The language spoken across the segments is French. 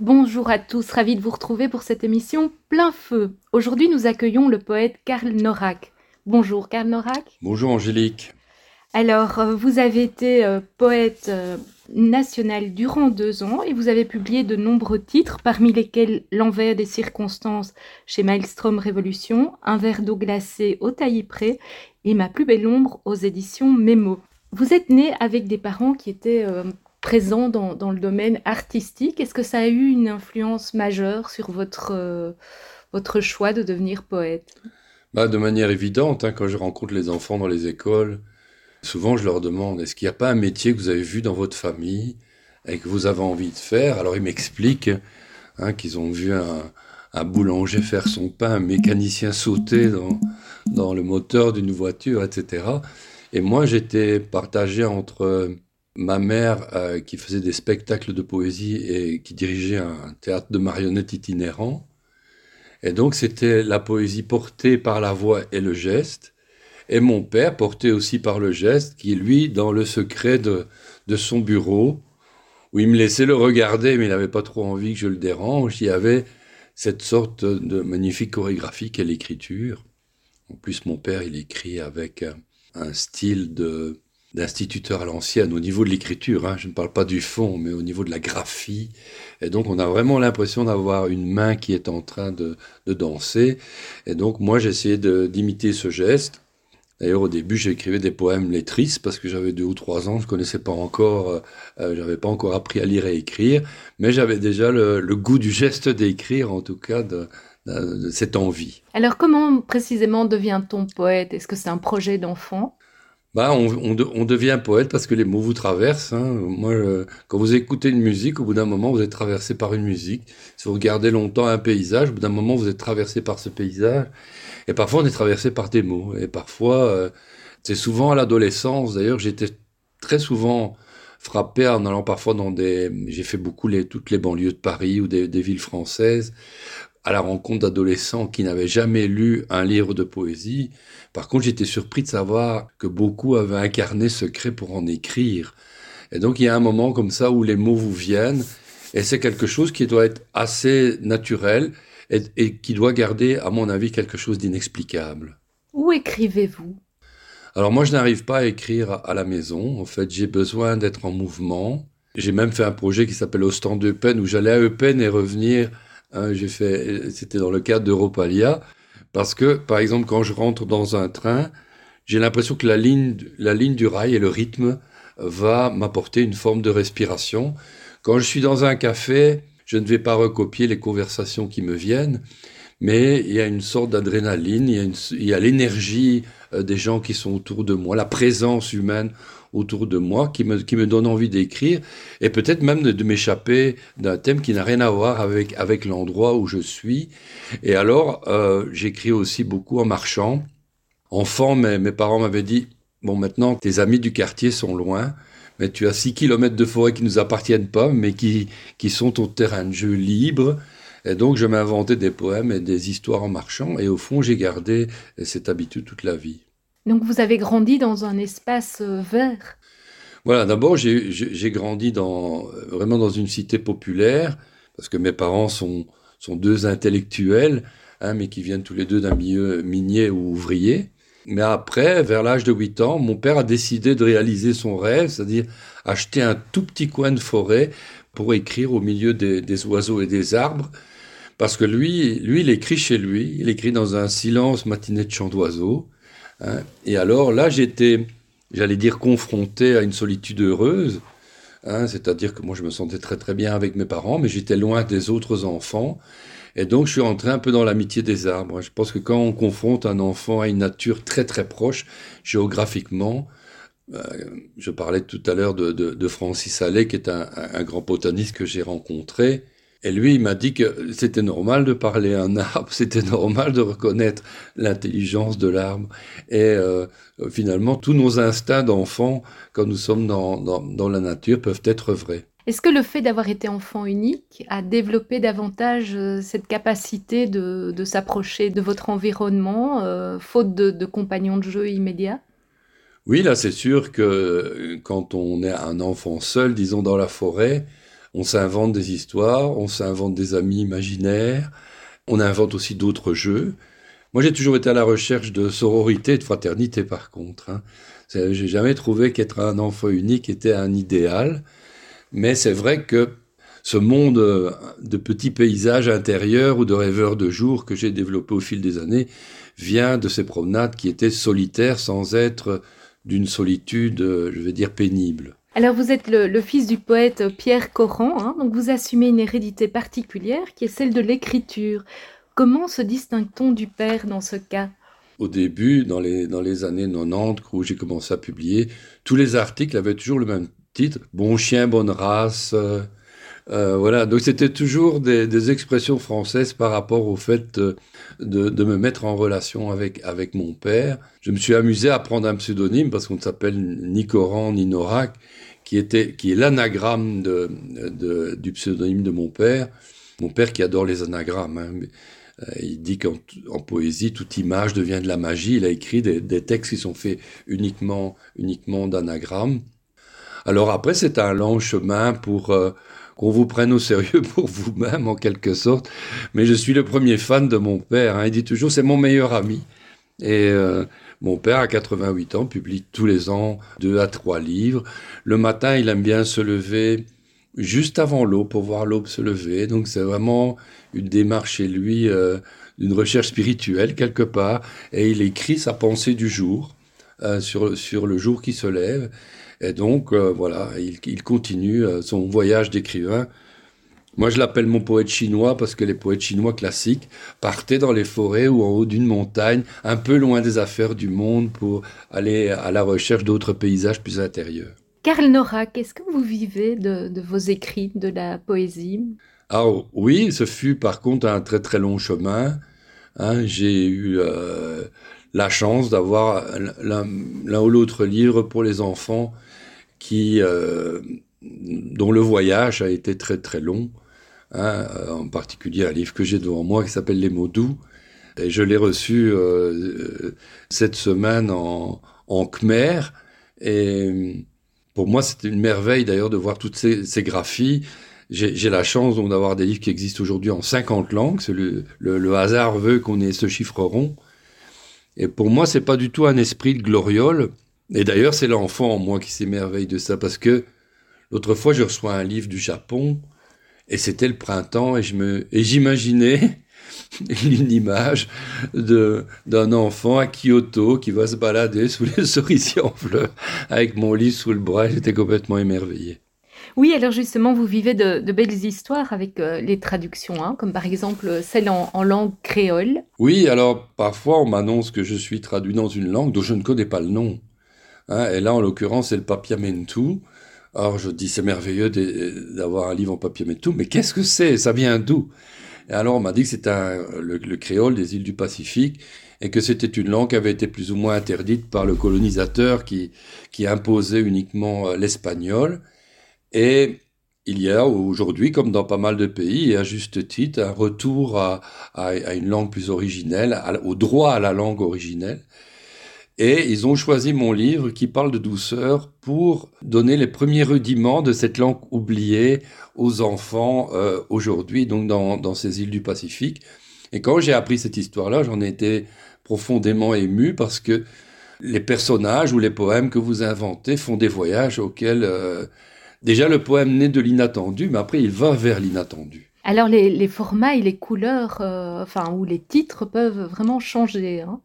Bonjour à tous, ravi de vous retrouver pour cette émission Plein Feu. Aujourd'hui, nous accueillons le poète Karl Norak. Bonjour Karl Norak. Bonjour Angélique. Alors, euh, vous avez été euh, poète euh, national durant deux ans et vous avez publié de nombreux titres, parmi lesquels L'envers des circonstances chez Maelstrom Révolution, Un verre d'eau glacée au taillis-pré et Ma plus belle ombre aux éditions Mémo. Vous êtes né avec des parents qui étaient présent dans, le domaine artistique. Est-ce que ça a eu une influence majeure sur votre, euh, votre choix de devenir poète? Bah, De manière évidente, hein, quand je rencontre les enfants dans les écoles, souvent je leur demande, est-ce qu'il n'y a pas un métier que vous avez vu dans votre famille et que vous avez envie de faire? Alors ils m'expliquent hein, qu'ils ont vu un, un, boulanger faire son pain, un mécanicien sauter dans, dans le moteur d'une voiture, etc. Et moi j'étais partagé entre ma mère euh, qui faisait des spectacles de poésie et qui dirigeait un théâtre de marionnettes itinérant. Et donc c'était la poésie portée par la voix et le geste. Et mon père porté aussi par le geste, qui lui, dans le secret de, son bureau, où il me laissait le regarder, mais il n'avait pas trop envie que je le dérange, il y avait cette sorte de magnifique chorégraphie qu'est l'écriture. En plus, mon père, il écrit avec un style de d'instituteur à l'ancienne au niveau de l'écriture. Hein. Je ne parle pas du fond, mais au niveau de la graphie. Et donc, on a vraiment l'impression d'avoir une main qui est en train de, danser. Et donc, moi, j'ai essayé d'imiter ce geste. D'ailleurs, au début, j'écrivais des poèmes lettristes parce que j'avais deux ou trois ans, je connaissais pas encore, euh, euh, j'avais pas encore appris à lire et écrire, mais j'avais déjà le, goût du geste d'écrire, en tout cas de, de cette envie. Alors, comment précisément devient-on poète? Est-ce que c'est un projet d'enfant? Bah, on, devient poète parce que les mots vous traversent. Hein. Moi, quand vous écoutez une musique, au bout d'un moment, vous êtes traversé par une musique. Si vous regardez longtemps un paysage, au bout d'un moment, vous êtes traversé par ce paysage. Et parfois, on est traversé par des mots. Et parfois, euh, c'est souvent à l'adolescence. D'ailleurs, j'étais très souvent frappé en allant parfois dans des... J'ai fait beaucoup les, toutes les banlieues de Paris ou des villes françaises à la rencontre d'adolescents qui n'avaient jamais lu un livre de poésie. Par contre, j'étais surpris de savoir que beaucoup avaient incarné secret pour en écrire. Et donc, il y a un moment comme ça où les mots vous viennent, et c'est quelque chose qui doit être assez naturel et, qui doit garder, à mon avis, quelque chose d'inexplicable. Où écrivez-vous? Alors moi, je n'arrive pas à écrire à la maison. En fait, j'ai besoin d'être en mouvement. J'ai même fait un projet qui s'appelle Ostend Eupen, où j'allais à Eupen et revenir Hein, j'ai fait, c'était dans le cadre d'Europalia, parce que, par exemple, quand je rentre dans un train, j'ai l'impression que la ligne, la ligne du rail et le rythme va m'apporter une forme de respiration. Quand je suis dans un café, je ne vais pas recopier les conversations qui me viennent, mais il y a une sorte d'adrénaline, il y a l'énergie euh, des gens qui sont autour de moi, la présence humaine autour de moi qui me, qui me donne envie d'écrire et peut-être même de, m'échapper d'un thème qui n'a rien à voir avec, avec l'endroit où je suis. Et alors, euh, j'écris aussi beaucoup en marchant. Enfant, mes, mes parents m'avaient dit, bon maintenant, tes amis du quartier sont loin, mais tu as six kilomètres de forêt qui ne nous appartiennent pas, mais qui, qui sont au terrain de jeu libre. Et donc, je m'inventais des poèmes et des histoires en marchant. Et au fond, j'ai gardé cette habitude toute la vie. Donc vous avez grandi dans un espace euh, vert Voilà, d'abord j'ai grandi vraiment dans une cité populaire, parce que mes parents sont, deux intellectuels, hein, mais qui viennent tous les deux d'un milieu minier ou ouvrier. Mais après, vers l'âge de 8 ans, mon père a décidé de réaliser son rêve, c'est-à-dire acheter un tout petit coin de forêt pour écrire au milieu des, des oiseaux et des arbres. Parce que lui, lui, il écrit chez lui, il écrit dans un silence matiné de chants d'oiseaux. Hein. Et alors là, j'étais, j'allais dire, confronté à une solitude heureuse. Hein, c'est-à-dire que moi, je me sentais très très bien avec mes parents, mais j'étais loin des autres enfants. Et donc, je suis rentré un peu dans l'amitié des arbres. Je pense que quand on confronte un enfant à une nature très très proche, géographiquement, euh, je parlais tout à l'heure de, Francis Allais, qui est un, un grand botaniste que j'ai rencontré. Et lui, il m'a dit que c'était normal de parler à un arbre, c'était normal de reconnaître l'intelligence de l'arbre. Et euh, finalement, tous nos instincts d'enfant, quand nous sommes dans, dans, la nature, peuvent être vrais. Est-ce que le fait d'avoir été enfant unique a développé davantage euh, cette capacité de, de s'approcher de votre environnement, euh, faute de, de compagnons de jeu immédiats? Oui, là, c'est sûr que quand on est un enfant seul, disons dans la forêt, On s'invente des histoires, on s'invente des amis imaginaires, on invente aussi d'autres jeux. Moi, j'ai toujours été à la recherche de sororité et de fraternité, par contre. Hein. J'ai jamais trouvé qu'être un enfant unique était un idéal. Mais c'est vrai que ce monde euh, de petits paysages intérieurs ou de rêveurs de jour que j'ai développé au fil des années vient de ces promenades qui étaient solitaires sans être d'une solitude, euh, je vais dire, pénible. Alors vous êtes le, fils du poète Pierre Coran, hein, donc vous assumez une hérédité particulière qui est celle de l'écriture. Comment se distingue-t-on du père dans ce cas? Au début, dans les, années 90, où j'ai commencé à publier, tous les articles avaient toujours le même titre, Bon chien, bonne race, euh, euh, voilà, donc c'était toujours des, expressions françaises par rapport au fait de, de, me mettre en relation avec, avec mon père. Je me suis amusé à prendre un pseudonyme parce qu'on s'appelle ni Coran ni Norak, qui, était, qui est l'anagramme de, du pseudonyme de mon père. Mon père qui adore les anagrammes. Hein, euh, il dit qu'en poésie, toute image devient de la magie. Il a écrit des, des textes qui sont faits uniquement, uniquement d'anagrammes. Alors après, c'est un long chemin pour... Euh, qu'on vous prenne au sérieux pour vous-même en quelque sorte. Mais je suis le premier fan de mon père. Hein. Il dit toujours c'est mon meilleur ami. Et euh, mon père, à 88 ans, publie tous les ans deux à trois livres. Le matin, il aime bien se lever juste avant l'aube pour voir l'aube se lever. Donc c'est vraiment une démarche chez lui euh, d'une recherche spirituelle quelque part. Et il écrit sa pensée du jour euh, sur, sur le jour qui se lève. Et donc, euh, voilà, il, continue euh, son voyage d'écrivain. Moi, je l'appelle mon poète chinois parce que les poètes chinois classiques partaient dans les forêts ou en haut d'une montagne, un peu loin des affaires du monde pour aller à la recherche d'autres paysages plus intérieurs. Karl Nora, qu'est-ce que vous vivez de, vos écrits, de la poésie? Ah oui, ce fut par contre un très très long chemin. Hein. J'ai eu euh, la chance d'avoir l'un ou l'autre livre pour les enfants qui, euh, dont le voyage a été très très long. Hein, en particulier un livre que j'ai devant moi qui s'appelle Les mots doux. Et je l'ai reçu euh, cette semaine en, en Khmer. Et pour moi, c'était une merveille d'ailleurs de voir toutes ces, graphies. J'ai la chance d'avoir des livres qui existent aujourd'hui en 50 langues. Le, hasard veut qu'on ait ce chiffre rond. Et pour moi, c'est pas du tout un esprit de gloriole. Et d'ailleurs, c'est l'enfant en moi qui s'émerveille de ça, parce que l'autre fois, je reçois un livre du Japon, et c'était le printemps, et je me, et j'imaginais une image de d'un enfant à Kyoto qui va se balader sous les cerisiers en fleurs avec mon livre sous le bras. J'étais complètement émerveillé. Oui, alors justement, vous vivez de, belles histoires avec euh, les traductions, hein, comme par exemple celle en, langue créole. Oui, alors parfois on m'annonce que je suis traduit dans une langue dont je ne connais pas le nom. Hein, et là, en l'occurrence, c'est le papiamentu. Alors je dis, c'est merveilleux d'avoir un livre en papiamentu, mais qu'est-ce que c'est? Ça vient d'où? Et alors on m'a dit que c'était le, le créole des îles du Pacifique et que c'était une langue qui avait été plus ou moins interdite par le colonisateur qui, qui imposait uniquement euh, l'espagnol. Et il y a aujourd'hui, comme dans pas mal de pays, et à juste titre, un retour à, une langue plus originelle, au droit à la langue originelle. Et ils ont choisi mon livre qui parle de douceur pour donner les premiers rudiments de cette langue oubliée aux enfants euh, aujourd'hui, donc dans, dans ces îles du Pacifique. Et quand j'ai appris cette histoire-là, j'en ai été profondément ému parce que les personnages ou les poèmes que vous inventez font des voyages auxquels euh, Déjà, le poème naît de l'inattendu, mais après, il va vers l'inattendu. Alors, les, formats et les couleurs, euh, enfin, ou les titres peuvent vraiment changer. Hein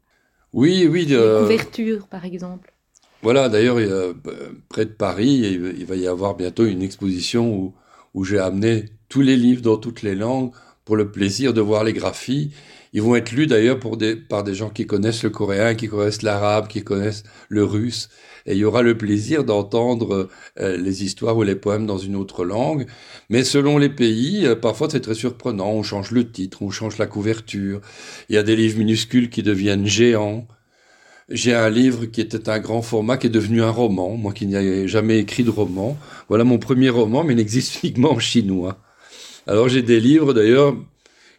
oui, oui. Les euh, couvertures, par exemple. Voilà, d'ailleurs, près de Paris, il va y avoir bientôt une exposition où, où j'ai amené tous les livres dans toutes les langues pour le plaisir de voir les graphies. Ils vont être lus d'ailleurs par des gens qui connaissent le coréen, qui connaissent l'arabe, qui connaissent le russe et il y aura le plaisir d'entendre euh, les histoires ou les poèmes dans une autre langue. Mais selon les pays, euh, parfois c'est très surprenant. On change le titre, on change la couverture. Il y a des livres minuscules qui deviennent géants. J'ai un livre qui était un grand format qui est devenu un roman, moi qui n'ai jamais écrit de roman. Voilà mon premier roman, mais il existe uniquement en chinois. Alors j'ai des livres d'ailleurs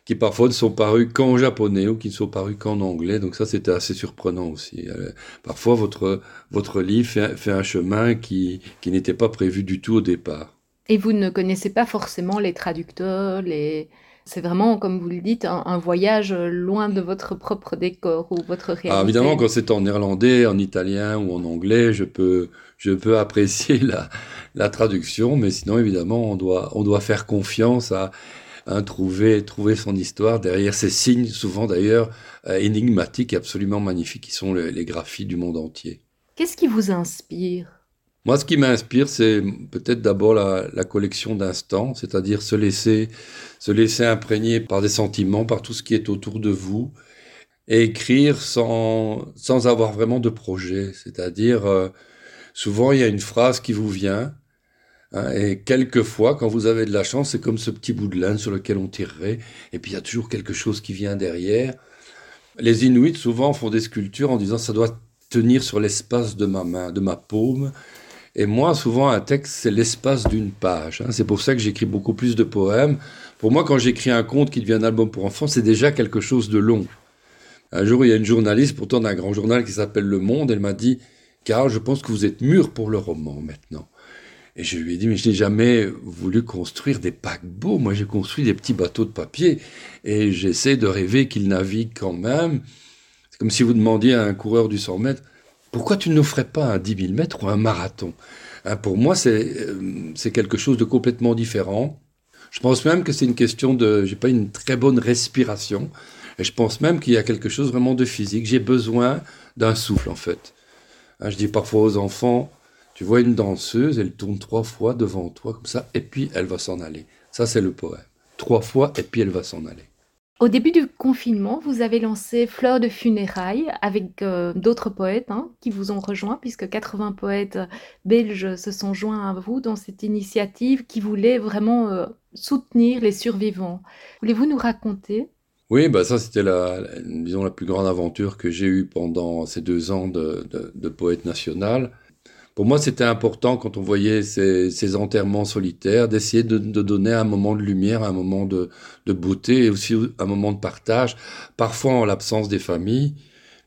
qui parfois ne sont parus qu'en japonais ou qui ne sont parus qu'en anglais. Donc ça, c'était assez surprenant aussi. Euh, parfois, votre, votre livre fait, un chemin qui, qui n'était pas prévu du tout au départ. Et vous ne connaissez pas forcément les traducteurs, les... C'est vraiment, comme vous le dites, un, voyage loin de votre propre décor ou votre réalité. Ah, évidemment, quand c'est en néerlandais, en italien ou en anglais, je peux, je peux apprécier la, la traduction, mais sinon, évidemment, on doit, on doit faire confiance à, hein, trouver, trouver son histoire derrière ces signes, souvent d'ailleurs euh, énigmatiques et absolument magnifiques, qui sont les, graphies du monde entier. Qu'est-ce qui vous inspire? Moi, ce qui m'inspire, c'est peut-être d'abord la, la, collection d'instants, c'est-à-dire se laisser, se laisser imprégner par des sentiments, par tout ce qui est autour de vous, et écrire sans, sans avoir vraiment de projet. C'est-à-dire, euh, souvent, il y a une phrase qui vous vient, et quelquefois, quand vous avez de la chance, c'est comme ce petit bout de laine sur lequel on tirerait, et puis il y a toujours quelque chose qui vient derrière. Les Inuits, souvent, font des sculptures en disant ça doit tenir sur l'espace de ma main, de ma paume. Et moi, souvent, un texte, c'est l'espace d'une page. Hein. C'est pour ça que j'écris beaucoup plus de poèmes. Pour moi, quand j'écris un conte qui devient un album pour enfants, c'est déjà quelque chose de long. Un jour, il y a une journaliste, pourtant d'un grand journal qui s'appelle Le Monde, elle m'a dit, Carl, je pense que vous êtes mûr pour le roman maintenant. Et je lui ai dit, mais je n'ai jamais voulu construire des paquebots. Moi, j'ai construit des petits bateaux de papier. Et j'essaie de rêver qu'ils naviguent quand même. C'est comme si vous demandiez à un coureur du 100 mètres, pourquoi tu ne ferais pas un 10 000 mètres ou un marathon? Hein, Pour moi, euh, c'est quelque chose de complètement différent. Je pense même que c'est une question de, j'ai pas une très bonne respiration. Et je pense même qu'il y a quelque chose vraiment de physique. J'ai besoin d'un souffle, en fait. Hein, je dis parfois aux enfants, tu vois une danseuse, elle tourne trois fois devant toi comme ça, et puis elle va s'en aller. Ça, c'est le poème. Trois fois, et puis elle va s'en aller. Au début du confinement, vous avez lancé Fleurs de funérailles avec euh, d'autres poètes hein, qui vous ont rejoint, puisque 80 poètes belges se sont joints à vous dans cette initiative qui voulait vraiment euh, soutenir les survivants. Voulez-vous nous raconter? Oui, bah ça c'était la, disons, la plus grande aventure que j'ai eue pendant ces deux ans de, de, de poète national. Pour moi, c'était important quand on voyait ces, enterrements solitaires d'essayer de, donner un moment de lumière, un moment de, beauté et aussi un moment de partage, parfois en l'absence des familles,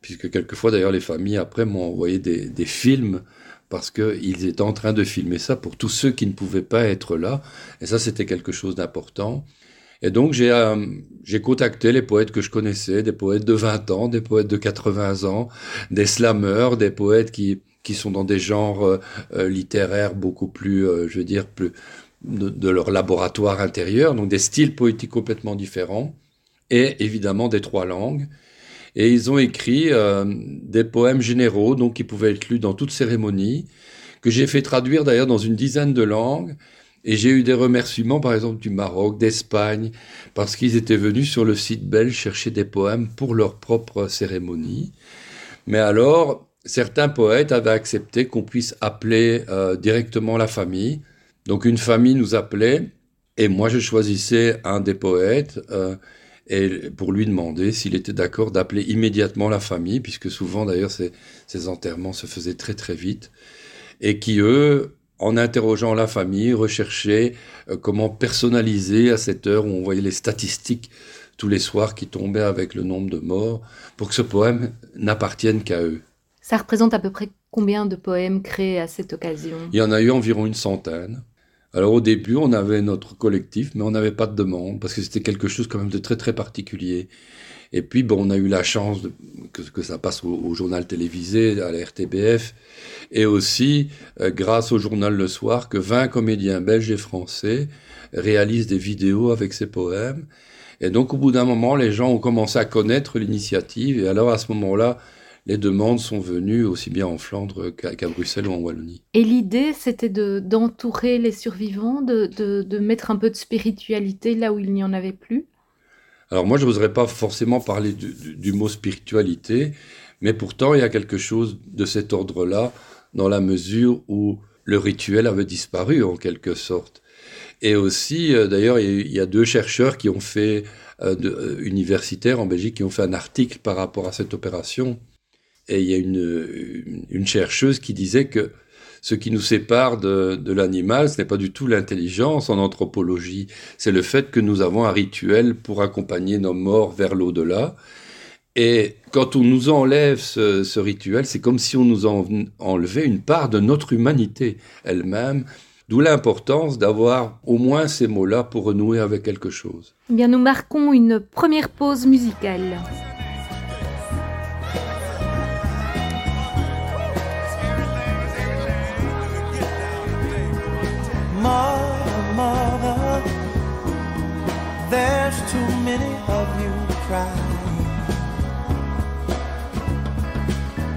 puisque quelquefois d'ailleurs les familles après m'ont envoyé des, films parce qu'ils étaient en train de filmer ça pour tous ceux qui ne pouvaient pas être là. Et ça, c'était quelque chose d'important. Et donc, j'ai euh, contacté les poètes que je connaissais, des poètes de 20 ans, des poètes de 80 ans, des slameurs, des poètes qui, qui sont dans des genres euh, euh, littéraires beaucoup plus, euh, je veux dire, plus de, leur laboratoire intérieur, donc des styles poétiques complètement différents, et évidemment des trois langues. Et ils ont écrit des poèmes généraux, donc qui pouvaient être lus dans toute cérémonie, que j'ai fait traduire d'ailleurs dans une dizaine de langues. Et j'ai eu des remerciements, par exemple, du Maroc, d'Espagne, parce qu'ils étaient venus sur le site belge chercher des poèmes pour leur propre cérémonie. Mais alors, certains poètes avaient accepté qu'on puisse appeler euh, directement la famille. Donc une famille nous appelait et moi je choisissais un des poètes euh, et pour lui demander s'il était d'accord d'appeler immédiatement la famille, puisque souvent d'ailleurs ces, enterrements se faisaient très très vite, et qui eux, en interrogeant la famille, recherchaient euh, comment personnaliser à cette heure où on voyait les statistiques tous les soirs qui tombaient avec le nombre de morts, pour que ce poème n'appartienne qu'à eux. Ça représente à peu près combien de poèmes créés à cette occasion? Il y en a eu environ une centaine. Alors au début, on avait notre collectif, mais on n'avait pas de demande, parce que c'était quelque chose quand même de très très particulier. Et puis, bon, on a eu la chance que, que, ça passe au, journal télévisé, à la RTBF, et aussi, euh, grâce au journal Le Soir, que 20 comédiens belges et français réalisent des vidéos avec ces poèmes. Et donc, au bout d'un moment, les gens ont commencé à connaître l'initiative, et alors à ce moment-là, les demandes sont venues aussi bien en Flandre qu'à Bruxelles ou en Wallonie. Et l'idée, c'était d'entourer les survivants, de, de, mettre un peu de spiritualité là où il n'y en avait plus? Alors moi, je n'oserais pas forcément parler du, du, mot spiritualité, mais pourtant, il y a quelque chose de cet ordre-là, dans la mesure où le rituel avait disparu en quelque sorte. Et aussi, euh, d'ailleurs, il y a deux chercheurs qui ont fait, euh, euh, universitaires en Belgique, qui ont fait un article par rapport à cette opération et il y a une, chercheuse qui disait que ce qui nous sépare de, de l'animal, ce n'est pas du tout l'intelligence en anthropologie, c'est le fait que nous avons un rituel pour accompagner nos morts vers l'au-delà. Et quand on nous enlève ce, ce rituel, c'est comme si on nous en, enlevait une part de notre humanité elle-même, D'où l'importance d'avoir au moins ces mots-là pour renouer avec quelque chose. Eh bien, nous marquons une première pause musicale. Many of you crying.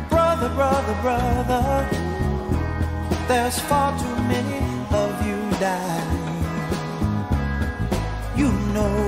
Brother, brother, brother, there's far too many of you dying. You know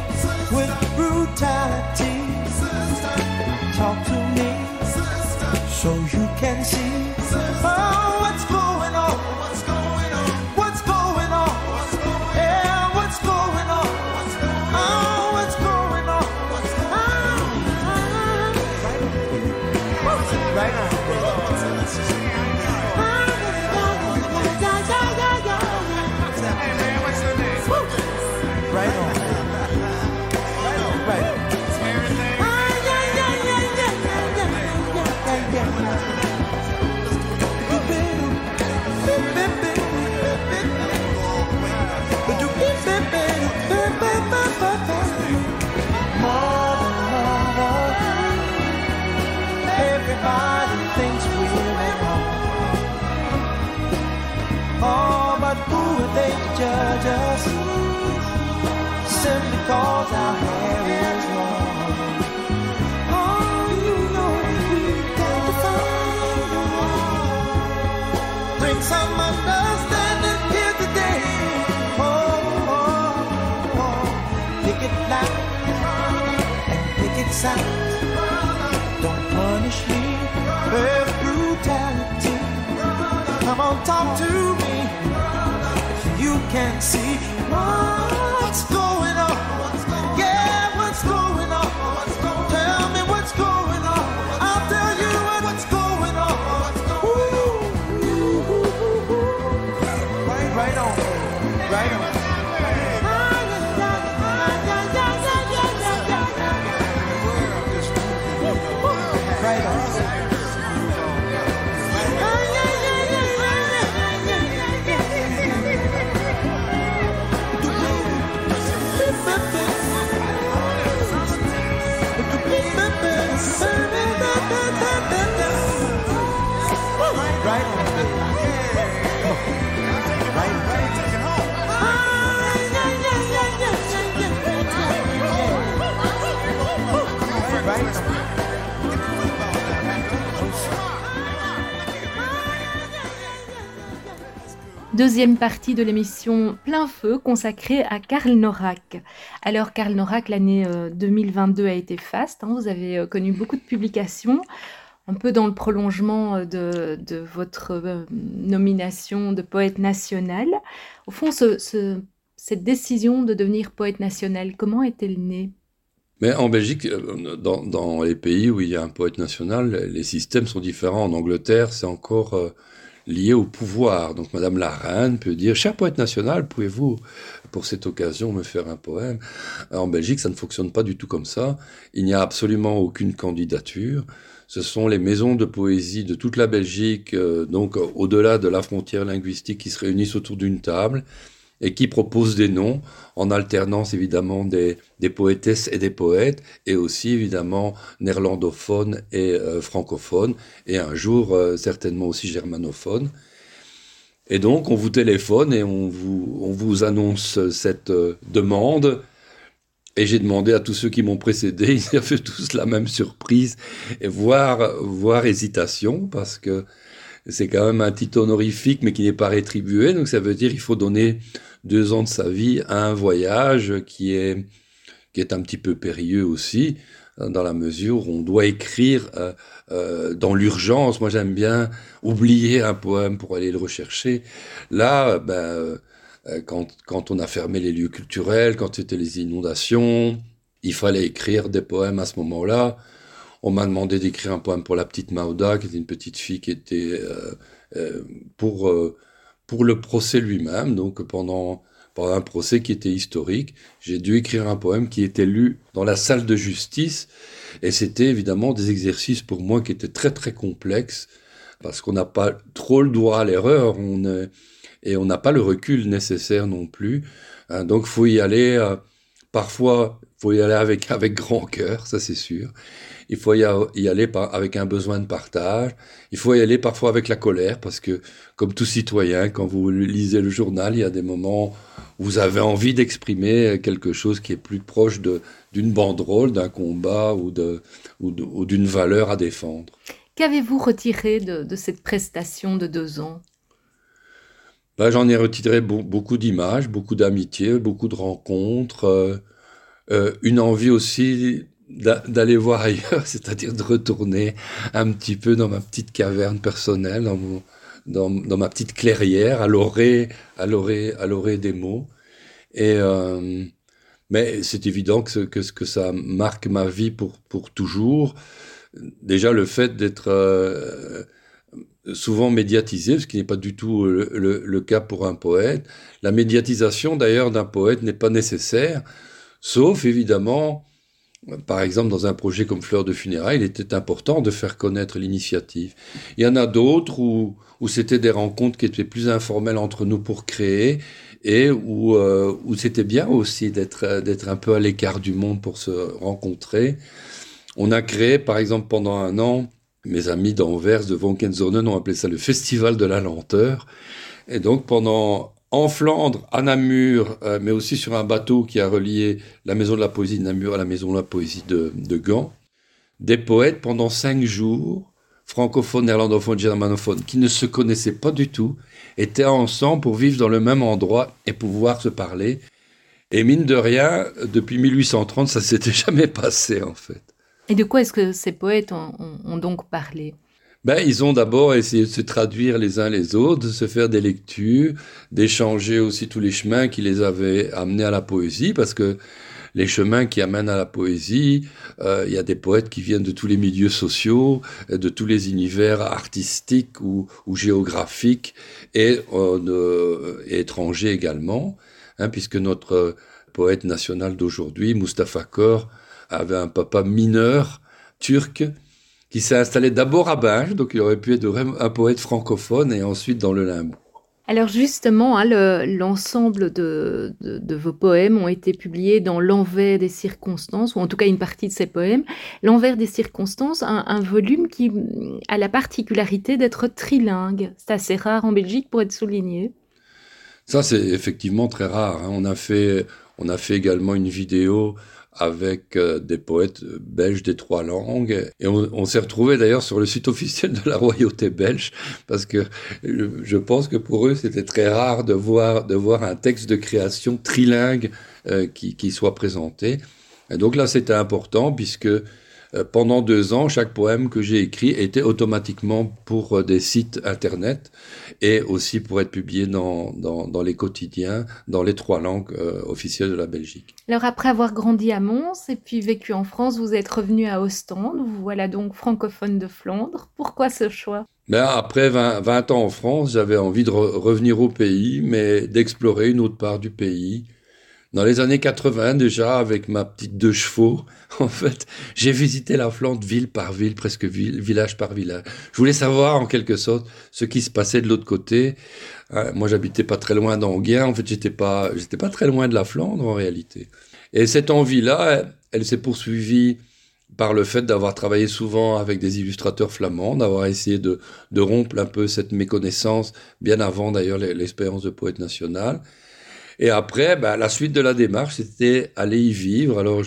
Talk to me so you can see oh, what's going on. What's going on? What's going on? Yeah, what's going on? Oh, what's going on? Right on. Cause our. Oh, you know we've got to find a. Bring some understanding here today. Oh, oh, oh. Pick it loud and pick it. Don't punish me with brutality. Come on, talk to me. If you can see what's going on. Deuxième partie de l'émission Plein Feu consacrée à Karl Norak. Alors Karl Norak, l'année euh, 2022 a été faste. hein. vous avez euh, connu beaucoup de publications, un peu dans le prolongement euh, de, votre euh, nomination de poète national. Au fond, ce- ce- cette décision de devenir poète national, comment est-elle née? Mais en Belgique, euh, dans les pays où il y a un poète national, les systèmes sont différents. En Angleterre, c'est encore euh, lié au pouvoir. Donc Madame la Reine peut dire, cher poète national, pouvez-vous, pour cette occasion, me faire un poème? En Belgique, ça ne fonctionne pas du tout comme ça. Il n'y a absolument aucune candidature. Ce sont les maisons de poésie de toute la Belgique, euh, donc au-delà de la frontière linguistique, qui se réunissent autour d'une table et qui proposent des noms en alternance évidemment des, des poétesses et des poètes, et aussi évidemment néerlandophones et euh, francophones, et un jour euh, certainement aussi germanophones. Et donc on vous téléphone et on vous, on vous annonce cette euh, demande. Et j'ai demandé à tous ceux qui m'ont précédé, ils avaient tous la même surprise, voire, voire hésitation, parce que c'est quand même un titre honorifique, mais qui n'est pas rétribué. Donc ça veut dire qu'il faut donner deux ans de sa vie à un voyage qui est, qui est un petit peu périlleux aussi, dans la mesure où on doit écrire euh, euh, dans l'urgence. Moi, j'aime bien oublier un poème pour aller le rechercher. Là, ben, euh, quand, quand on a fermé les lieux culturels, quand c'était les inondations, il fallait écrire des poèmes à ce moment-là. On m'a demandé d'écrire un poème pour la petite Mauda, qui était une petite fille qui était pour, pour le procès lui-même. Donc pendant, pendant un procès qui était historique, j'ai dû écrire un poème qui était lu dans la salle de justice. Et c'était évidemment des exercices pour moi qui étaient très très complexes, parce qu'on n'a pas trop le droit à l'erreur, et on n'a pas le recul nécessaire non plus. Hein, donc faut y aller. Parfois, faut y aller avec avec grand cœur, ça c'est sûr. Il faut y, aller avec un besoin de partage. Il faut y aller parfois avec la colère, parce que comme tout citoyen, quand vous lisez le journal, il y a des moments où vous avez envie d'exprimer quelque chose qui est plus proche d'une banderole, d'un combat ou de ou d'une valeur à défendre. Qu'avez-vous retiré de cette prestation de deux ans? Bah, j'en ai retiré beau- beaucoup d'images, beaucoup d'amitiés, beaucoup de rencontres, euh, euh, une envie aussi d'a- d'aller voir ailleurs, c'est-à-dire de retourner un petit peu dans ma petite caverne personnelle, dans, ma petite clairière, à l'orée, des mots. Euh, mais c'est évident que, que, que ça marque ma vie pour, toujours. Déjà, le fait d'être souvent médiatisé, ce qui n'est pas du tout le, le- cas pour un poète. La médiatisation, d'ailleurs, d'un poète n'est pas nécessaire, sauf évidemment, par exemple, dans un projet comme Fleur de funérailles, il était important de faire connaître l'initiative. Il y en a d'autres où, c'était des rencontres qui étaient plus informelles entre nous pour créer et où, euh, c'était bien aussi euh, d'être un peu à l'écart du monde pour se rencontrer. On a créé, par exemple, pendant un an, mes amis d'Anvers, de Vonkenzonen, ont appelé ça le Festival de la lenteur. Et donc, pendant, en Flandre, à Namur, euh, mais aussi sur un bateau qui a relié la Maison de la Poésie de Namur à la Maison de la Poésie de, de Gand, des poètes pendant cinq jours, francophones, néerlandophones, germanophones, qui ne se connaissaient pas du tout, étaient ensemble pour vivre dans le même endroit et pouvoir se parler. Et mine de rien, depuis 1830, ça s'était jamais passé, en fait. Et de quoi est-ce que ces poètes ont, donc parlé? Ben, ils ont d'abord essayé de se traduire les uns les autres, de se faire des lectures, d'échanger aussi tous les chemins qui les avaient amenés à la poésie, parce que les chemins qui amènent à la poésie, euh, il y a des poètes qui viennent de tous les milieux sociaux, euh, de tous les univers artistiques ou, géographiques et, euh, et étrangers également, hein, puisque notre poète national d'aujourd'hui, Mustafa Kor, avait un papa mineur turc qui s'est installé d'abord à Binge, donc il aurait pu être un poète francophone et ensuite dans le Limbourg. Alors justement, hein, le- l'ensemble de, de- de vos poèmes ont été publiés dans L'envers des circonstances, ou en tout cas une partie de ces poèmes. L'envers des circonstances, un, un volume qui a la particularité d'être trilingue. C'est assez rare en Belgique pour être souligné. Ça, c'est effectivement très rare. hein. On, a fait, on a fait également une vidéo avec euh, des poètes belges des trois langues. Et on, on s'est retrouvé d'ailleurs sur le site officiel de la royauté belge, parce que je, je pense que pour eux, c'était très rare de voir, de voir un texte de création trilingue euh, qui, qui soit présenté. Et donc là, c'était important, puisque euh, pendant deux ans, chaque poème que j'ai écrit était automatiquement pour euh, des sites internet et aussi pour être publié dans, dans, dans les quotidiens, dans les trois langues euh, officielles de la Belgique. Alors après avoir grandi à Mons et puis vécu en France, vous êtes revenu à Ostende. Vous voilà donc francophone de Flandre. Pourquoi ce choix? Mais après 20, 20 ans en France, j'avais envie de re- revenir au pays, mais d'explorer une autre part du pays. Dans les années 80 déjà, avec ma petite deux chevaux, en fait, j'ai visité la Flandre ville par ville, presque ville- village par village. Je voulais savoir en quelque sorte ce qui se passait de l'autre côté. Hein, moi, j'habitais pas très loin d'Anguien. En fait, j'étais pas, j'étais pas très loin de la Flandre en réalité. Et cette envie-là, elle, s'est poursuivie par le fait d'avoir travaillé souvent avec des illustrateurs flamands, d'avoir essayé de, rompre un peu cette méconnaissance, bien avant d'ailleurs l'e- l'expérience de poète national. Et après, ben, la suite de la démarche, c'était aller y vivre. Alors,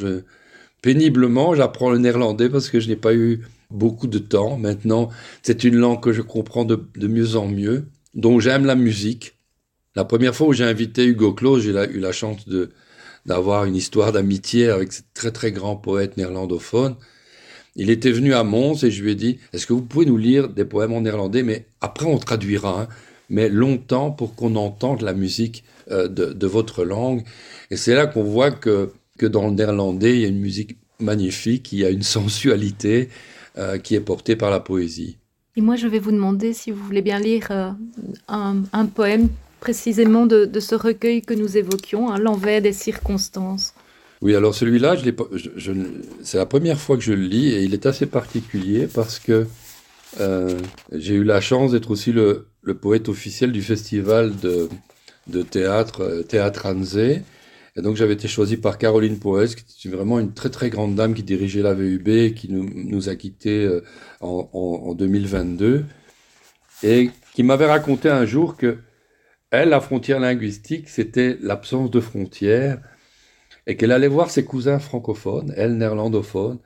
péniblement, j'apprends le néerlandais parce que je n'ai pas eu beaucoup de temps. Maintenant, c'est une langue que je comprends de, mieux en mieux, dont j'aime la musique. La première fois où j'ai invité Hugo Claus, j'ai eu la chance de d'avoir une histoire d'amitié avec ce très très grand poète néerlandophone. Il était venu à Mons et je lui ai dit Est-ce que vous pouvez nous lire des poèmes en néerlandais? Mais après, on traduira, hein, mais longtemps pour qu'on entende la musique de, de, votre langue. Et c'est là qu'on voit que, que dans le néerlandais, il y a une musique magnifique, il y a une sensualité euh, qui est portée par la poésie. Et moi, je vais vous demander si vous voulez bien lire euh, un, un, poème précisément de, de, ce recueil que nous évoquions, hein, L'envers des circonstances. Oui, alors celui-là, je je, je, c'est la première fois que je le lis et il est assez particulier parce que euh, j'ai eu la chance d'être aussi le, le, poète officiel du festival de, de théâtre, euh, Théâtre Anzé. Et donc j'avais été choisi par Caroline Poes, qui est vraiment une très très grande dame qui dirigeait la VUB, qui nous, a quittés euh, en, en, en 2022, et qui m'avait raconté un jour que elle, la frontière linguistique, c'était l'absence de frontières et qu'elle allait voir ses cousins francophones, elle néerlandophone.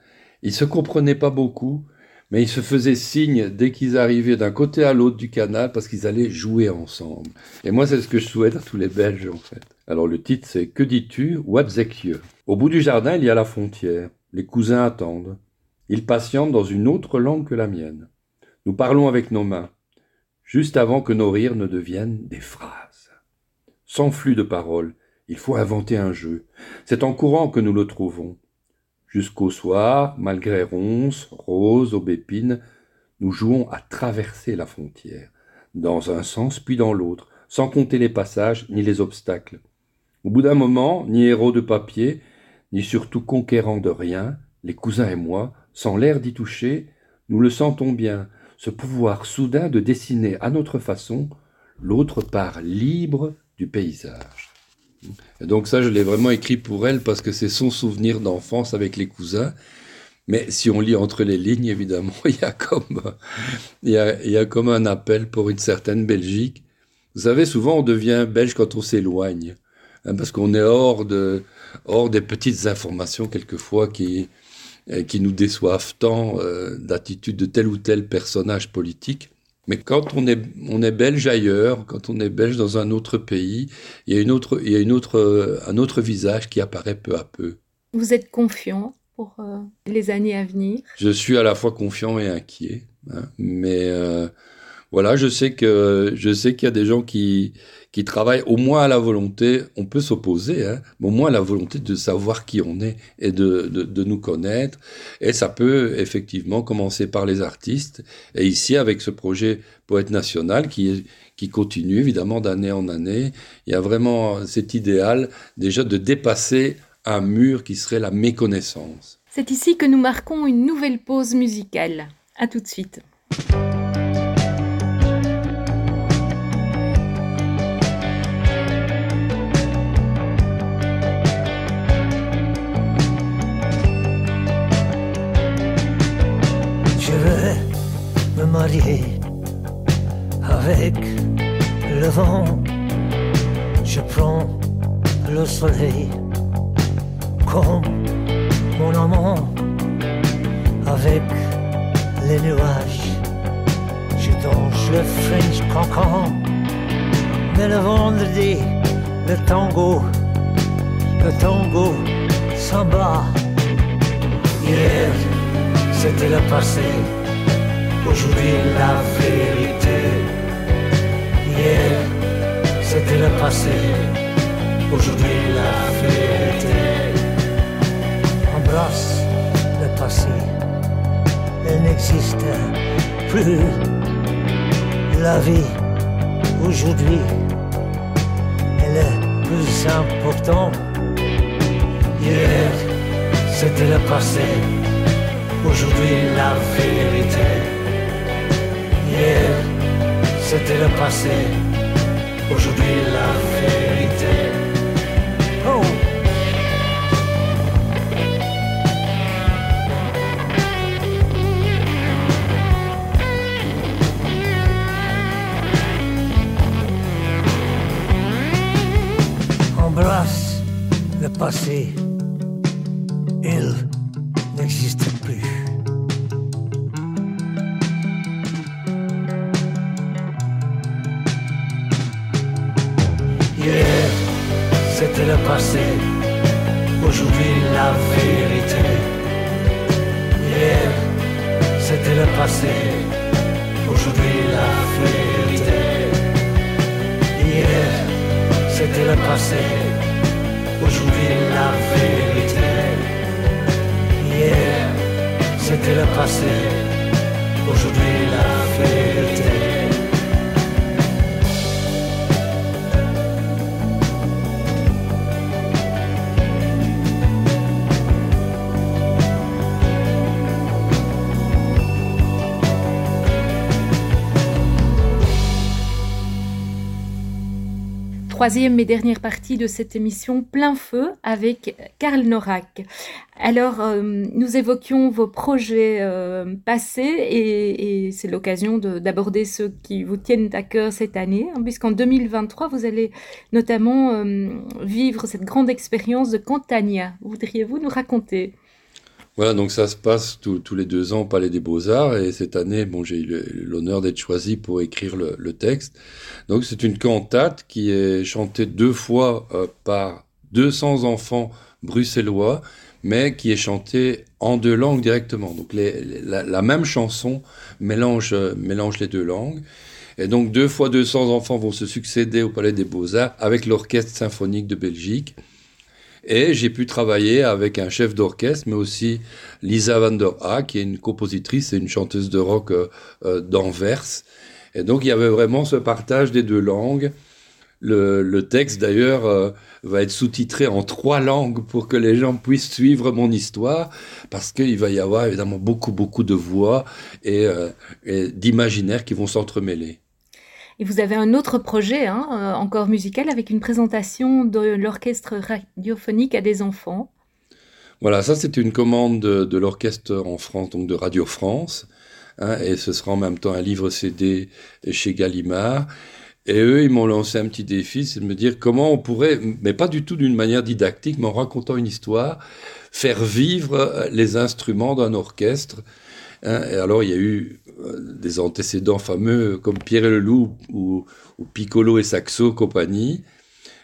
Ils se comprenaient pas beaucoup, mais ils se faisaient signe dès qu'ils arrivaient d'un côté à l'autre du canal parce qu'ils allaient jouer ensemble. Et moi, c'est ce que je souhaite à tous les Belges, en fait. Alors, le titre, c'est Que dis-tu, Wabzekieu Au bout du jardin, il y a la frontière. Les cousins attendent. Ils patientent dans une autre langue que la mienne. Nous parlons avec nos mains, juste avant que nos rires ne deviennent des phrases. Sans flux de paroles, il faut inventer un jeu. C'est en courant que nous le trouvons. Jusqu'au soir, malgré ronces, roses, aubépines, nous jouons à traverser la frontière, dans un sens puis dans l'autre, sans compter les passages ni les obstacles. Au bout d'un moment, ni héros de papier, ni surtout conquérants de rien, les cousins et moi, sans l'air d'y toucher, nous le sentons bien, ce pouvoir soudain de dessiner à notre façon l'autre part libre du paysage. Donc ça, je l'ai vraiment écrit pour elle parce que c'est son souvenir d'enfance avec les cousins. Mais si on lit entre les lignes, évidemment, il y a comme, y a, y a comme un appel pour une certaine Belgique. Vous savez, souvent on devient belge quand on s'éloigne, hein, parce qu'on est hors de, hors des petites informations quelquefois qui, qui nous déçoivent tant euh, d'attitude de tel ou tel personnage politique. Mais quand on est, on est belge ailleurs, quand on est belge dans un autre pays, il y a, une autre, il y a une autre, un autre visage qui apparaît peu à peu. Vous êtes confiant pour euh, les années à venir? Je suis à la fois confiant et inquiet. Hein, mais euh, voilà, je sais que je sais qu'il y a des gens qui qui travaillent au moins à la volonté. On peut s'opposer, hein, mais au moins à la volonté de savoir qui on est et de, de, de nous connaître. Et ça peut effectivement commencer par les artistes. Et ici, avec ce projet Poète National qui qui continue évidemment d'année en année, il y a vraiment cet idéal déjà de dépasser un mur qui serait la méconnaissance. C'est ici que nous marquons une nouvelle pause musicale. À tout de suite. Avec le vent. Je prends le soleil comme mon amant avec les nuages. Je danse le French cancan, mais le vendredi, le tango, le tango samba. Hier, c'était le passé aujourd'hui la vérité. Hier, c'était le passé, aujourd'hui la vérité. Embrasse le passé, elle n'existe plus. La vie, aujourd'hui, elle est plus importante. Hier, c'était le passé, aujourd'hui la vérité. Hier, c'était le passé, aujourd'hui la vérité. Troisième et dernière partie de cette émission Plein Feu avec Karl Norak. Alors, euh, nous évoquions vos projets euh, passés et, c'est l'occasion de- d'aborder ceux qui vous tiennent à cœur cette année, hein, puisqu'en 2023, vous allez notamment euh, vivre cette grande expérience de Cantania. Voudriez-vous nous raconter Voilà, donc ça se passe tous- les deux ans au Palais des Beaux-Arts et cette année, bon, j'ai eu l'honneur d'être choisi pour écrire le, texte. Donc c'est une cantate qui est chantée deux fois euh, par 200 enfants bruxellois, mais qui est chantée en deux langues directement. Donc la, même chanson mélange, euh, mélange les deux langues. Et donc deux fois 200 enfants vont se succéder au Palais des Beaux-Arts avec l'Orchestre symphonique de Belgique. Et j'ai pu travailler avec un chef d'orchestre, mais aussi Lisa van der Haa, qui est une compositrice et une chanteuse de rock euh, euh, d'Anvers. Et donc, il y avait vraiment ce partage des deux langues. Le, texte, d'ailleurs, euh, va être sous-titré en trois langues pour que les gens puissent suivre mon histoire, parce qu'il va y avoir évidemment beaucoup, beaucoup de voix et, et d'imaginaires qui vont s'entremêler. Et vous avez un autre projet, hein, euh, encore musical, avec une présentation de l'orchestre radiophonique à des enfants. Voilà, ça c'est une commande de, l'orchestre en France, donc de Radio France, hein, et ce sera en même temps un livre CD chez Gallimard. Et eux, ils m'ont lancé un petit défi, c'est de me dire comment on pourrait, mais pas du tout d'une manière didactique, mais en racontant une histoire, faire vivre les instruments d'un orchestre. hein. et alors, il y a eu des antécédents fameux comme Pierre et le Loup ou, Piccolo et Saxo compagnie.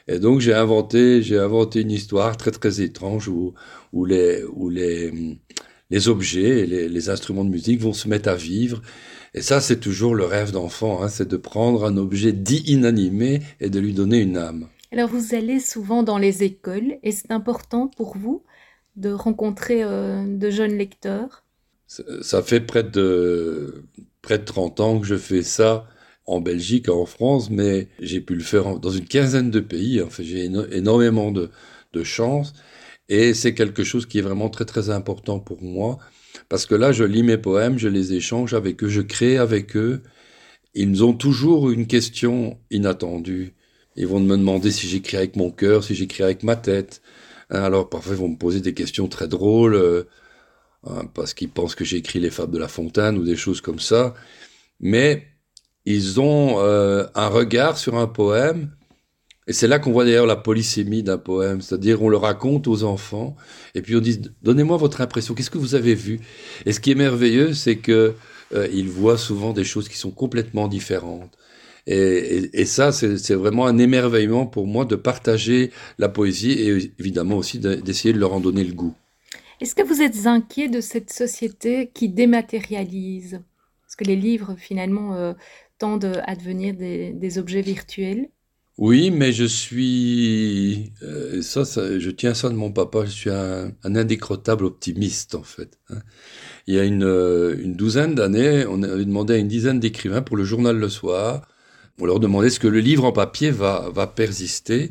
Et donc, j'ai inventé, j'ai inventé une histoire très, très étrange où, où les, où les, les objets et les, les instruments de musique vont se mettre à vivre. Et ça, c'est toujours le rêve d'enfant, hein, c'est de prendre un objet dit inanimé et de lui donner une âme. Alors vous allez souvent dans les écoles et c'est important pour vous de rencontrer euh, de jeunes lecteurs. Ça- fait près de, près de 30 ans que je fais ça en Belgique, en France, mais j'ai pu le faire dans une quinzaine de pays. En j'ai éno- énormément de, de chance. Et c'est quelque chose qui est vraiment très, très important pour moi. Parce que là, je lis mes poèmes, je les échange avec eux, je crée avec eux. Ils ont toujours une question inattendue. Ils vont me demander si j'écris avec mon cœur, si j'écris avec ma tête. Hein, Alors parfois, ils vont me poser des questions très drôles. Hein, parce qu'ils pensent que j'ai écrit les fables de La Fontaine ou des choses comme ça. Mais ils ont euh, un regard sur un poème, et c'est là qu'on voit d'ailleurs la polysémie d'un poème, c'est-à-dire on le raconte aux enfants, et puis on dit donnez-moi votre impression, qu'est-ce que vous avez vu? Et ce qui est merveilleux, c'est que euh, ils voient souvent des choses qui sont complètement différentes. Et, ça, c'est vraiment un émerveillement pour moi de partager la poésie et évidemment aussi de- d'essayer de leur en donner le goût. Est-ce que vous êtes inquiet de cette société qui dématérialise? Parce que les livres finalement euh, tendent à devenir des, objets virtuels. Oui, mais je suis, euh, ça, je tiens ça de mon papa, je suis un, un indécrottable optimiste en fait. hein. Il y a une, euh, une douzaine d'années, on avait demandé à une dizaine d'écrivains pour le journal Le Soir, on leur demandait est-ce que le livre en papier va, persister.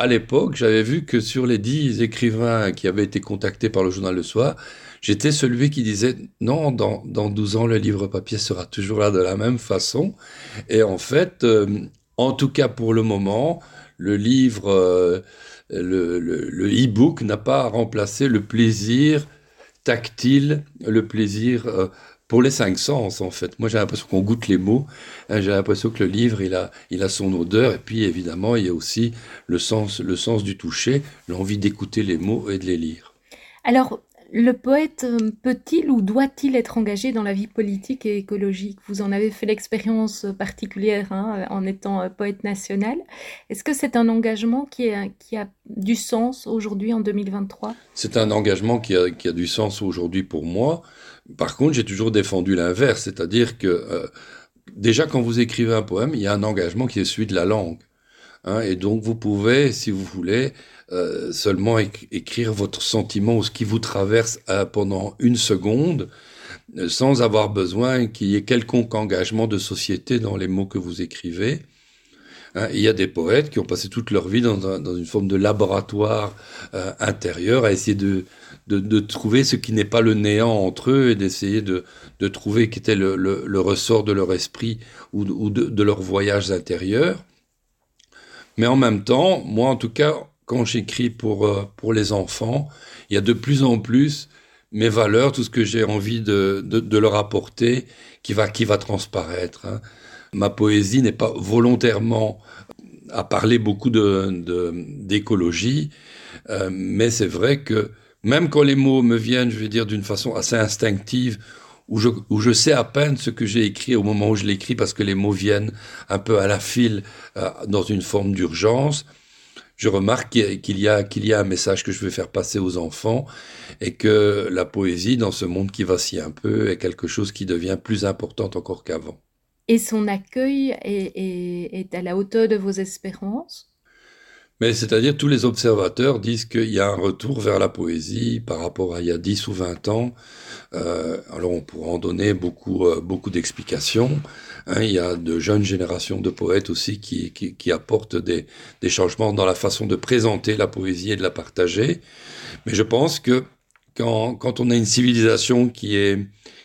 À l'époque, j'avais vu que sur les dix écrivains qui avaient été contactés par le journal Le Soir, j'étais celui qui disait non, dans, dans 12 ans, le livre papier sera toujours là de la même façon. Et en fait, euh, en tout cas pour le moment, le livre, euh, le, e-book n'a pas remplacé le plaisir tactile, le plaisir euh, pour les cinq sens en fait. Moi j'ai l'impression qu'on goûte les mots, hein, j'ai l'impression que le livre il a, il a son odeur et puis évidemment il y a aussi le sens, le sens du toucher, l'envie d'écouter les mots et de les lire. Alors, Le poète euh, peut-il ou doit-il être engagé dans la vie politique et écologique? Vous en avez fait l'expérience particulière hein, en étant euh, poète national. Est-ce que c'est un engagement qui, a du sens aujourd'hui en 2023 C'est un engagement qui a, du sens aujourd'hui pour moi. Par contre, j'ai toujours défendu l'inverse, c'est-à-dire que euh, déjà quand vous écrivez un poème, il y a un engagement qui est celui de la langue. hein, et donc vous pouvez, si vous voulez, euh, seulement éc- écrire votre sentiment ou ce qui vous traverse euh, pendant une seconde, euh, sans avoir besoin qu'il y ait quelconque engagement de société dans les mots que vous écrivez. Hein, il y a des poètes qui ont passé toute leur vie dans, dans une forme de laboratoire intérieur à essayer de, de, trouver ce qui n'est pas le néant entre eux et d'essayer de, de trouver qui était le, le, ressort de leur esprit ou de, de leurs voyages intérieurs. Mais en même temps, moi en tout cas, quand j'écris pour, euh, pour les enfants, il y a de plus en plus mes valeurs, tout ce que j'ai envie de, de, leur apporter qui va, qui va transparaître. hein. Ma poésie n'est pas volontairement à parler beaucoup d'écologie, euh, mais c'est vrai que même quand les mots me viennent, je vais dire d'une façon assez instinctive, où je, où je sais à peine ce que j'ai écrit au moment où je l'écris, parce que les mots viennent un peu à la file, euh, dans une forme d'urgence, je remarque qu'il y a- qu'il y, a, un message que je veux faire passer aux enfants, et que la poésie, dans ce monde qui vacille un peu, est quelque chose qui devient plus important encore qu'avant. Et son accueil est, est- est à la hauteur de vos espérances? Mais c'est-à-dire tous les observateurs disent qu'il y a un retour vers la poésie par rapport à il y a 10 ou 20 ans. Euh, alors on pourra en donner beaucoup, euh, beaucoup d'explications. Hein, il y a de jeunes générations de poètes aussi qui, qui, apportent des, des changements dans la façon de présenter la poésie et de la partager. Mais je pense que quand, quand on a une civilisation qui est,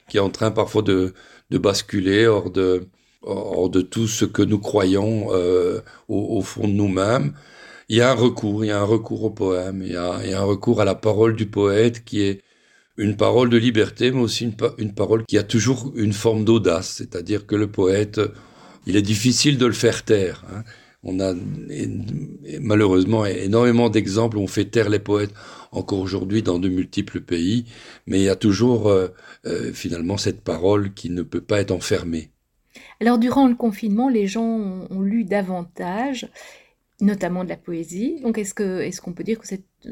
qui est en train parfois de, de basculer hors de, hors de tout ce que nous croyons euh, au, fond de nous-mêmes, il y a un recours, il y a un recours au poème, il y a un recours à la parole du poète qui est une parole de liberté, mais aussi une, pa- une parole qui a toujours une forme d'audace, c'est-à-dire que le poète, il est difficile de le faire taire. hein. On a malheureusement énormément d'exemples où on fait taire les poètes encore aujourd'hui dans de multiples pays, mais il y a toujours euh, euh, finalement cette parole qui ne peut pas être enfermée. Alors, durant le confinement, les gens ont, lu davantage, notamment de la poésie. Donc, est-ce qu'on peut dire que cette, euh,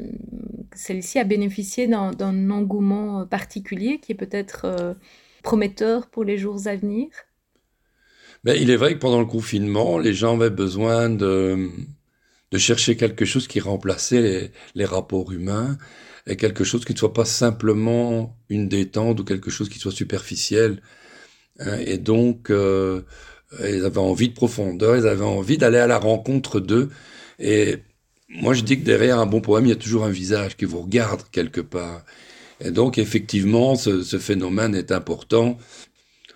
celle-ci a bénéficié d'un, engouement euh, particulier qui est peut-être euh, prometteur pour les jours à venir? Mais il est vrai que pendant le confinement, les gens avaient besoin de, de chercher quelque chose qui remplaçait les, les rapports humains et quelque chose qui ne soit pas simplement une détente ou quelque chose qui soit superficiel. Hein, Et donc, euh, ils avaient envie de profondeur, ils avaient envie d'aller à la rencontre d'eux. Et moi, je dis que derrière un bon poème, il y a toujours un visage qui vous regarde quelque part. Et donc, effectivement, ce, phénomène est important.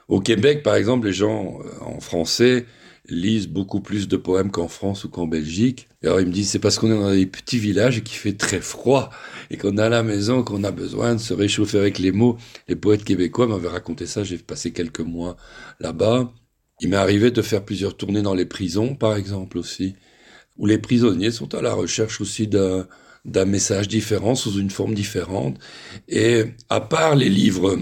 Au Québec, par exemple, les gens euh, en français lisent beaucoup plus de poèmes qu'en France ou qu'en Belgique. Et alors ils me disent c'est parce qu'on est dans des petits villages et qu'il fait très froid et qu'on est à la maison qu'on a besoin de se réchauffer avec les mots. Les poètes québécois m'avaient raconté ça, j'ai passé quelques mois là-bas. Il m'est arrivé de faire plusieurs tournées dans les prisons, par exemple aussi, où les prisonniers sont à la recherche aussi d'un message différent, sous une forme différente. Et à part les livres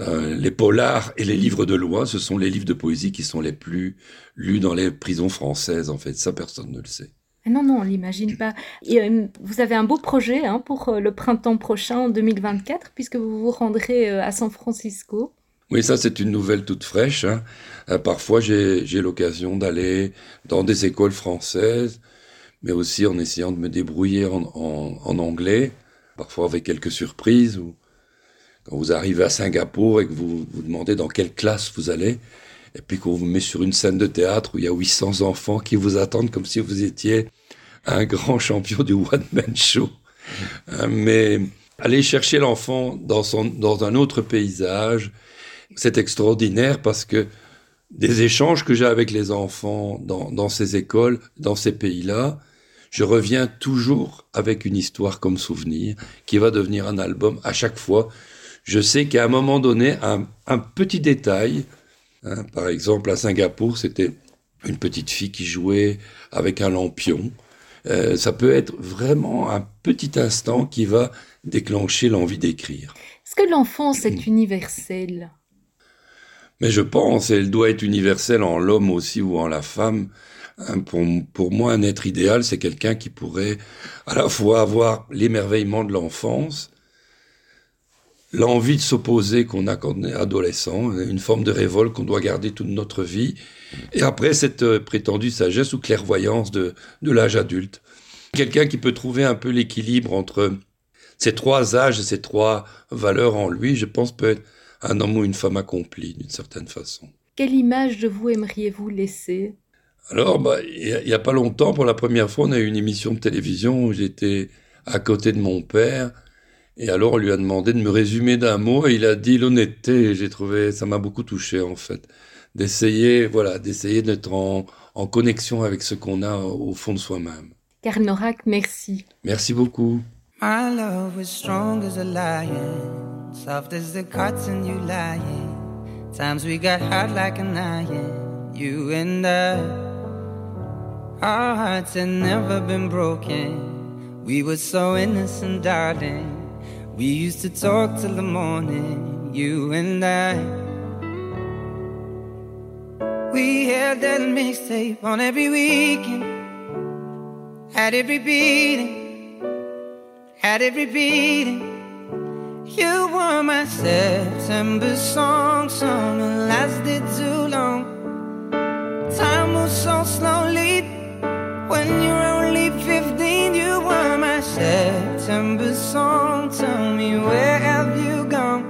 euh, les polars et les livres de loi, ce sont les livres de poésie qui sont les plus lus dans les prisons françaises, en fait. Ça, personne ne le sait. Ah Non, non, on l'imagine pas. Euh, vous avez un beau projet hein, pour euh, le printemps prochain, en 2024, puisque vous vous rendrez à San Francisco. Oui, ça, c'est une nouvelle toute fraîche. hein. Euh, parfois, j'ai l'occasion d'aller dans des écoles françaises, mais aussi en essayant de me débrouiller en, anglais, parfois avec quelques surprises. Quand vous arrivez à Singapour et que vous vous demandez dans quelle classe vous allez, et puis qu'on vous met sur une scène de théâtre où il y a 800 enfants qui vous attendent comme si vous étiez un grand champion du one-man show. Euh, Mais aller chercher l'enfant dans un autre paysage, c'est extraordinaire parce que des échanges que j'ai avec les enfants dans, ces écoles, dans ces pays-là, je reviens toujours avec une histoire comme souvenir qui va devenir un album à chaque fois. Je sais qu'à un moment donné, un, un petit détail, hein, par exemple à Singapour, c'était une petite fille qui jouait avec un lampion. Euh, ça peut être vraiment un petit instant qui va déclencher l'envie d'écrire. Est-ce que l'enfance est universelle? Mais je pense, elle doit être universelle en l'homme aussi ou en la femme. Hein, Pour, pour moi, un être idéal, c'est quelqu'un qui pourrait à la fois avoir l'émerveillement de l'enfance, l'envie de s'opposer qu'on a quand on est adolescent, une forme de révolte qu'on doit garder toute notre vie, et après cette euh, prétendue sagesse ou clairvoyance de, de l'âge adulte. Quelqu'un qui peut trouver un peu l'équilibre entre ces trois âges et ces trois valeurs en lui, je pense peut être un homme ou une femme accompli d'une certaine façon. Quelle image de vous aimeriez-vous laisser? Alors, bah, il n'y a, a pas longtemps, pour la première fois, on a eu une émission de télévision où j'étais à côté de mon père. Et alors, on lui a demandé de me résumer d'un mot et il a dit l'honnêteté. Et j'ai trouvé, ça m'a beaucoup touché, en fait. D'essayer, voilà, d'essayer d'être en, en connexion avec ce qu'on a au fond de soi-même. Karl Norak, merci. Merci beaucoup. My love was strong as a lion, soft as the cotton you lying. Times we got hot like an iron, you and I. Our hearts had never been broken. We were so innocent, darling. We used to talk till the morning, you and I. We had that mixtape on every weekend, had every repeating, had it repeating. You were my September song, summer lasted too long. Time moves so slowly when you're only 15. You were my September song. Tell me, where have you gone?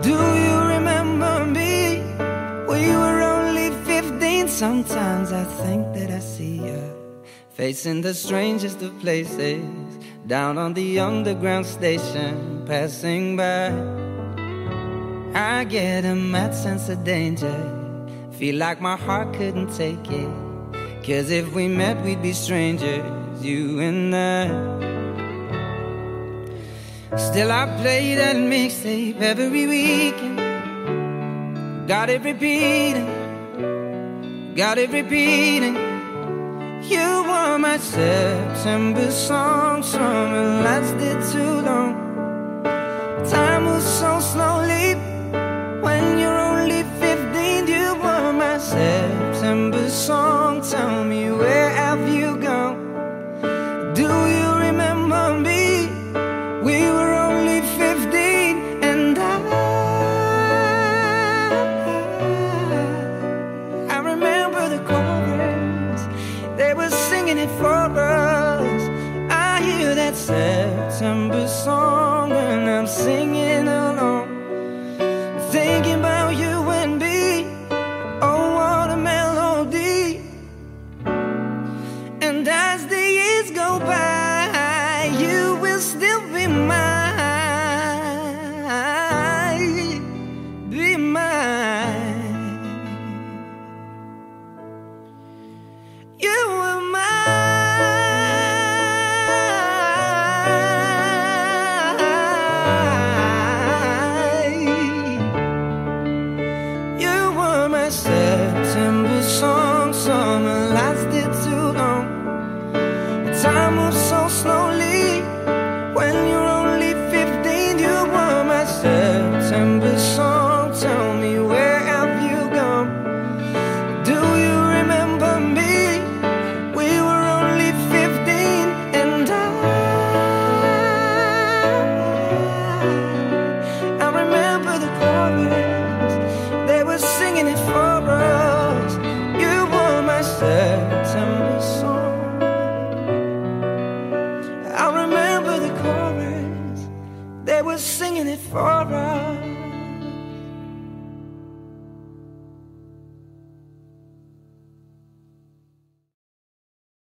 Do you remember me? We were only 15. Sometimes I think that I see you facing the strangest of places down on the underground station, passing by. I get a mad sense of danger, feel like my heart couldn't take it. Cause if we met, we'd be strangers, you and I. Still, I play that mixtape every weekend. Got it repeating, got it repeating. You were my September song, summer lasted too long. Time moves so slowly when you're only 15. You were my September song. Tell me,